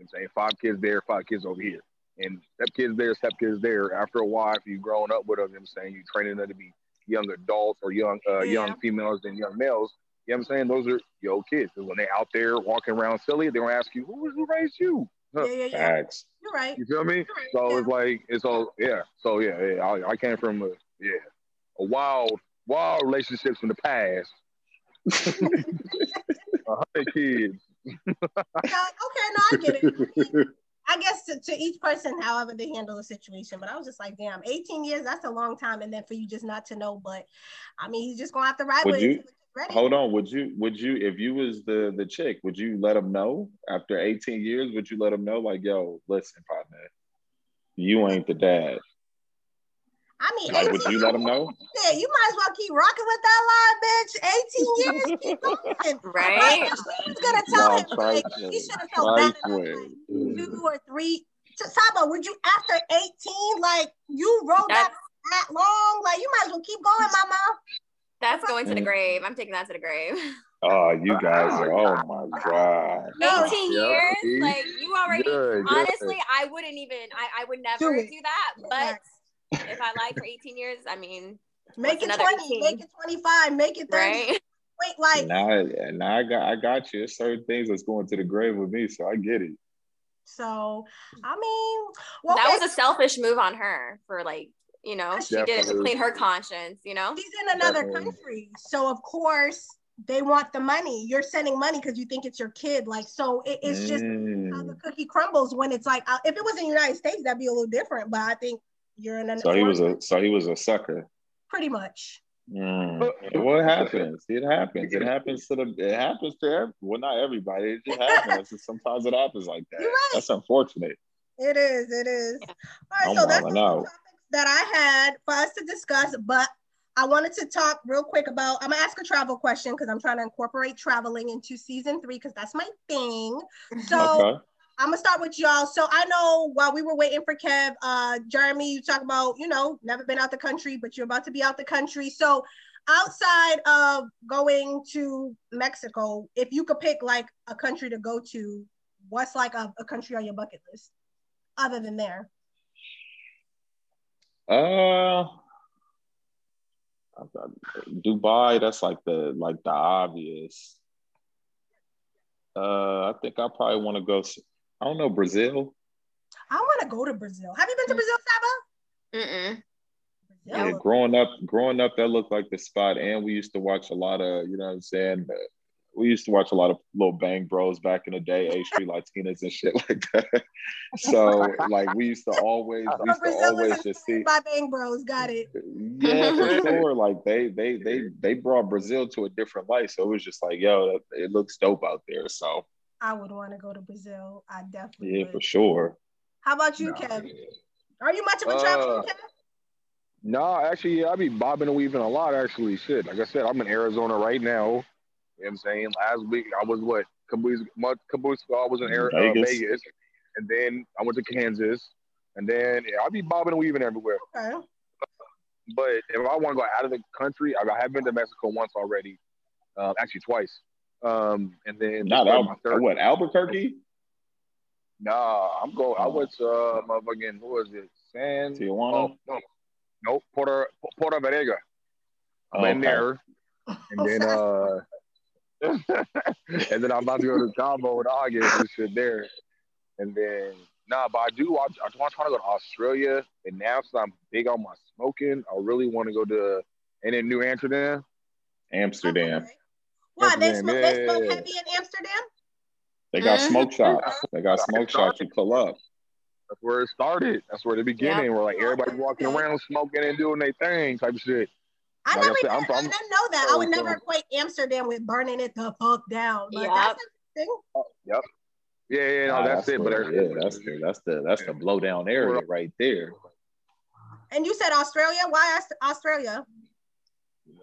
I'm saying five kids there, five kids over here, and step kids there, step kids there. After a while, if you've grown up with them, you know I'm saying you're training them to be young adults or young uh, Yeah. young females and young males. You know what I'm saying? Those are your kids. 'Cause when they're out there walking around silly, they're gonna ask you, "Who who raised you?" yeah, yeah, yeah. Facts. You're right. You feel me? So it's like it's all yeah. So yeah, yeah. I, I came from a yeah a wild wild relationships from the past. *laughs* Uh, Hundred kids. *laughs* No, okay, no, I get it. I guess to, to each person, however they handle the situation. But I was just like, damn, 18 years, that's a long time. And then for you just not to know, but I mean, he's just gonna have to ride Would with you- it. Hold on. Would you would you if you was the the chick, would you let him know after 18 years? Would you let him know like, yo, listen, partner, you ain't the dad? I mean, Like, would you let him know? *laughs* Yeah, you might as well keep rocking with that line, bitch. 18 years, keep going. *laughs* Right? Like, she was gonna tell Nah, him, like, trifling. he should have felt bad like, two or three. So, Saba, would you after 18, like you rode that that long? Like you might as well keep going, mama. That's going to the Mm. grave. I'm taking that to the grave. *laughs* Oh, you guys are. Oh my god. 18 yeah, years? see? Like you already Good, good. honestly, I wouldn't even I, I would never Do do that. But if I lied for 18 years, I mean, Make it 20, 18? make it 25, make it 30. right? point, like now, now I got I got you. There's certain things that's going to the grave with me, so I get it. So I mean, well, that okay, was a selfish move on her for like, you know, she did it to clean her conscience, you know? she's in another Definitely. country, so of course they want the money. You're sending money because you think it's your kid. Like, so it, it's just how the Mm. cookie crumbles when it's like, uh, if it was in the United States, that'd be a little different. But I think you're in an So he was a so he was a sucker. pretty much. Mm. What happens? It happens. It happens to the. It happens to every. Well, not everybody. It just happens. Sometimes it happens like that. Right. That's unfortunate. It is. It is. All right. I'm so that's all wilding out. topics that I had for us to discuss. But I wanted to talk real quick about. I'm gonna ask a travel question because I'm trying to incorporate traveling into season three because that's my thing. So. Okay. I'm gonna start with y'all. So I know while we were waiting for Kev, uh, Jerromi, you talk about, you know, never been out the country, but you're about to be out the country. So outside of going to Mexico, if you could pick like a country to go to, what's like a, a country on your bucket list other than there? Uh, Dubai. That's like the like the obvious. Uh, I think I probably want to go. S- I don't know Brazil. I want to go to Brazil. Have you been to Brazil, Saba? Mm-mm. Yeah, Brazil. growing up, growing up, that looked like the spot. And we used to watch a lot of, you know what I'm saying? Uh, We used to watch a lot of little Bang Bros back in the day, A *laughs* Street Latinas and shit like that. So, like, we used to always, we used to Brazil always just see. inspired by Bang Bros. Got it. Yeah, for *laughs* sure. Like they, they, they, they brought Brazil to a different light. So it was just like, yo, it looks dope out there. So I would want to go to Brazil. I definitely yeah, would. for sure. How about you, Nah. Kev? Are you much of a traveler, Uh, Kev? No, actually, yeah, I be bobbing and weaving a lot. Actually, shit. Like I said, I'm in Arizona right now. You know what I'm saying? Last week I was what? Caboose, month, Caboose, I was in Air, Vegas. Uh, Vegas, and then I went to Kansas, and then yeah, I be bobbing and weaving everywhere. Okay. But if I want to go out of the country, I have been to Mexico once already, uh, actually twice. Um, and then Not this was my Al- third- what Albuquerque, Nah, I'm going. I went to uh, motherfucking who was it? San Tijuana. Oh, no, nope, Puerto Puerto Venega. I'm in Okay. there, and then uh, *laughs* and then I'm about to go to Cabo in August and shit there, and then nah, but I do. I, I want trying to go to Australia, and now since I'm big on my smoking, I really want to go to and then New Amsterdam. Amsterdam. Okay. Why they Amsterdam, smoke, they smoke heavy in Amsterdam? They got Mhm. smoke shops. They got smoke shops. You pull up. That's where it started. That's where the beginning. Where like everybody walking around smoking and doing their thing type of shit. I Like I said, even, I'm I from- didn't know that. I would Oh, never equate Amsterdam with burning it the fuck down. But Yep. that's interesting. Yeah, yeah, no, Nah, that's, it. But where- there's yeah, that's the that's the that's the blow down area right there. And you said Australia. Why Australia?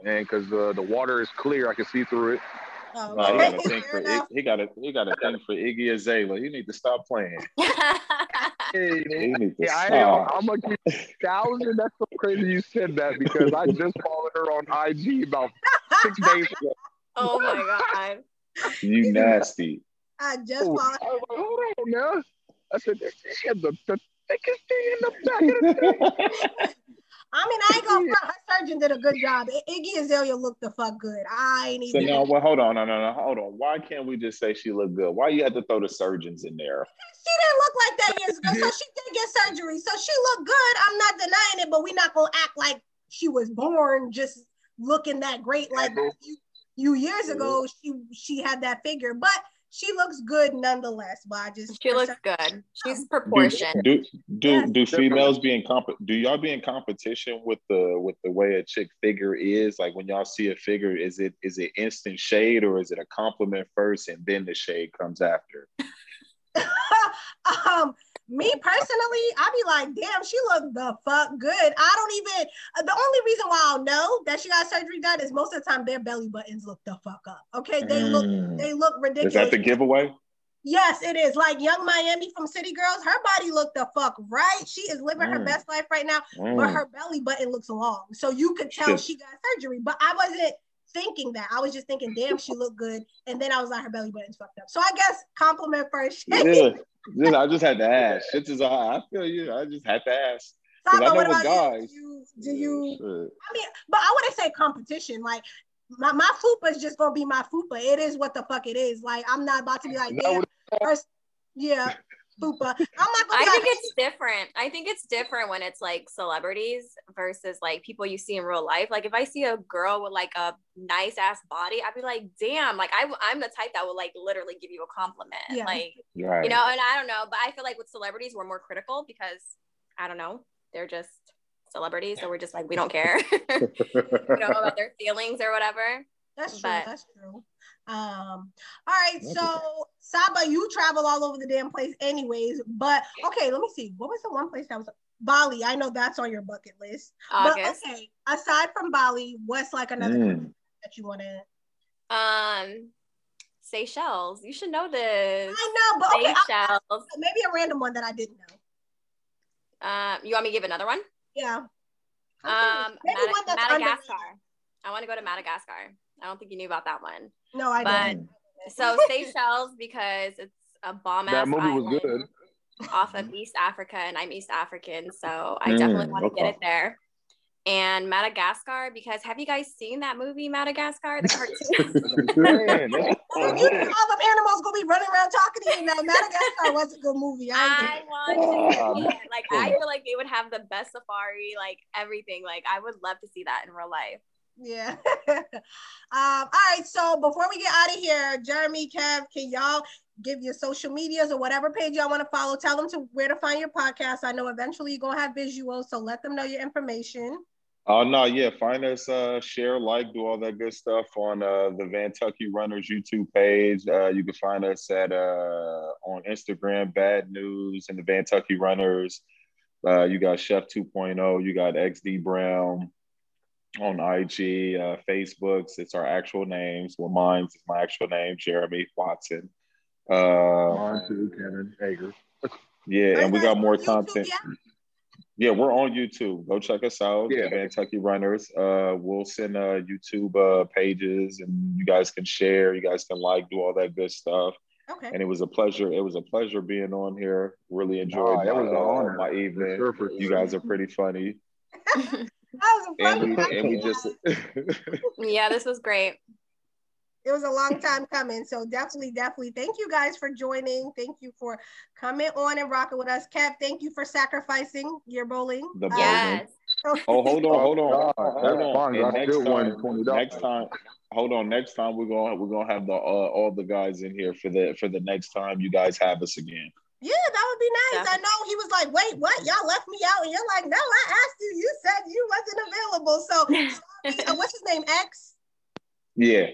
And because uh, the water is clear, I can see through it. Oh, Nah, he got a thing for Fair he got a he got a thing for Iggy Azalea. He need to stop playing. *laughs* Hey, He need to yeah, I am. I'm gonna keep thousand. That's so crazy you said that because I just followed her on IG about six days ago. oh my god. You nasty. I just Oh, followed. I was like, hold on now. I said, she had the, the thickest thing in the back of the *laughs* thing. I mean, I ain't gonna front. Her surgeon did a good job. Iggy Azalea looked the fuck good. I ain't even. So even. now, well, hold on, no, no, no, hold on. Why can't we just say she looked good? Why you had to throw the surgeons in there? She didn't look like that years ago. So she did get surgery. So she looked good. I'm not denying it, but we're not gonna act like she was born just looking that great. Like a few, few years mm-hmm. ago, she she had that figure, but she looks good nonetheless. But I just She looks good. She's Do proportioned. do do, Yes. do females be in comp? Do y'all be in competition with the with the way a chick figure is? Like when y'all see a figure, is it is it instant shade or is it a compliment first and then the shade comes after? *laughs* um, me personally, I'd be like, damn, she looked the fuck good. I don't even. uh, The only reason why I'll know that she got surgery done is most of the time their belly buttons look the fuck up. Okay, they look Mm. they look ridiculous. Is that the giveaway? Yes, it is. Like Young Miami from City Girls, her body looked the fuck right. She is living her Mm. best life right now, but Mm. her belly button looks long. So you could tell Shit. she got surgery. But I wasn't thinking that. I was just thinking, damn, she looked good. And then I was like, her belly button's fucked up. So I guess compliment first. Yeah, Just- I just had to ask. Shit is I I feel you. I just had to ask. 'Cause I know what about guys- Do you, do you Shit. I mean, but I wouldn't say competition. Like my, my fupa is just gonna be my fupa. It is what the fuck it is. Like I'm not about to be like, damn, first, yeah, fupa. I'm not oh I think it's different. I think it's different when it's like celebrities versus like people you see in real life. Like if I see a girl with like a nice ass body, I'd be like, damn, like I, I'm the type that will like literally give you a compliment. Yeah. Like, right. you know, and I don't know, but I feel like with celebrities, we're more critical because I don't know, they're just celebrities, so we're just like we don't care, *laughs* you know, about their feelings or whatever. That's true. But, that's true. Um, all right, so Saba, you travel all over the damn place, anyways. But okay, let me see. What was the one place that was Bali? I know that's on your bucket list. August. But okay, aside from Bali, what's like another mm. that you want to? Um, Seychelles. You should know this. I know, but okay, Seychelles. I, I, maybe a random one that I didn't know. Um, you want me to give another one? Yeah. Um, Mad- Madagascar. I want to go to Madagascar. I don't think you knew about that one. No, I but, didn't. So Seychelles because it's a bomb ass. That movie was good. Off of East Africa, and I'm East African, so I mm, definitely want to okay. get it there. And Madagascar because have you guys seen that movie Madagascar, the cartoon? *laughs* Man, *laughs* you all the animals gonna be running around talking to you now. Madagascar was a good movie. I, I want to see it. Like I feel like they would have the best safari, like everything. Like I would love to see that in real life. Yeah. *laughs* um, all right. So before we get out of here, Jerromi, Kev, can y'all give your social medias or whatever page y'all want to follow? Tell them to where to find your podcast. I know eventually you're gonna have visuals, so let them know your information. Oh uh, no, yeah. Find us, uh, share, like, do all that good stuff on uh, the Vantucky Runners YouTube page. Uh, you can find us at uh, on Instagram, Bad News and the Vantucky Runners. Uh, you got Chef 2.0. You got XD Brown on IG, uh, Facebooks. It's our actual names. Well, mine's is my actual name, Jeremy Watson. Uh, on to Kevin Hager. Yeah, and we got more content. Yeah, we're on YouTube. Go check us out. Yeah, Vantucky Runners. Uh, we'll send uh, YouTube uh, pages, and you guys can share. You guys can like, do all that good stuff. Okay. And it was a pleasure. It was a pleasure being on here. Really enjoyed oh, my, uh, my evening. Sure, you guys are pretty funny. *laughs* and, we, and we just yeah, this was great. *laughs* It was a long time coming. So definitely, definitely thank you guys for joining. Thank you for coming on and rocking with us. Kev, thank you for sacrificing your bowling. The bowling. Yes. *laughs* oh, hold on, hold on, *laughs* hold on. next, time, next time, hold on. Next time we're gonna we're gonna have the uh, all the guys in here for the for the next time you guys have us again. Yeah, that would be nice. Yeah. I know he was like, wait, what? Y'all left me out. And you're like, no, I asked you. You said you wasn't available. So, *laughs* uh, what's his name? X? Yeah.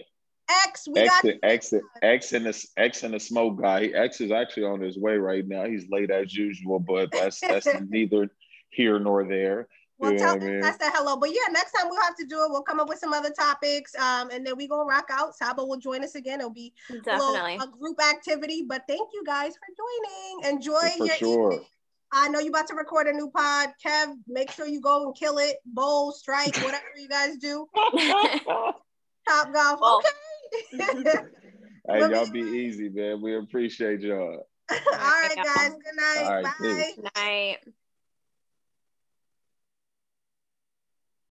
X, we X, got X, X, and the X and the smoke guy. X is actually on his way right now. He's late as usual, but that's that's *laughs* neither here nor there. Well, you tell I mean? us that hello. But yeah, next time we'll have to do it. We'll come up with some other topics. Um, and then we gonna rock out. Saba will join us again. It'll be Definitely. A, little, a group activity. But thank you guys for joining. Enjoy for your sure. evening. I know you're about to record a new pod. Kev, make sure you go and kill it. Bowl, strike, whatever you guys do. *laughs* Top golf. Okay. *laughs* hey, y'all be easy, man. We appreciate y'all. *laughs* All right, guys. Good night. Bye. Good night.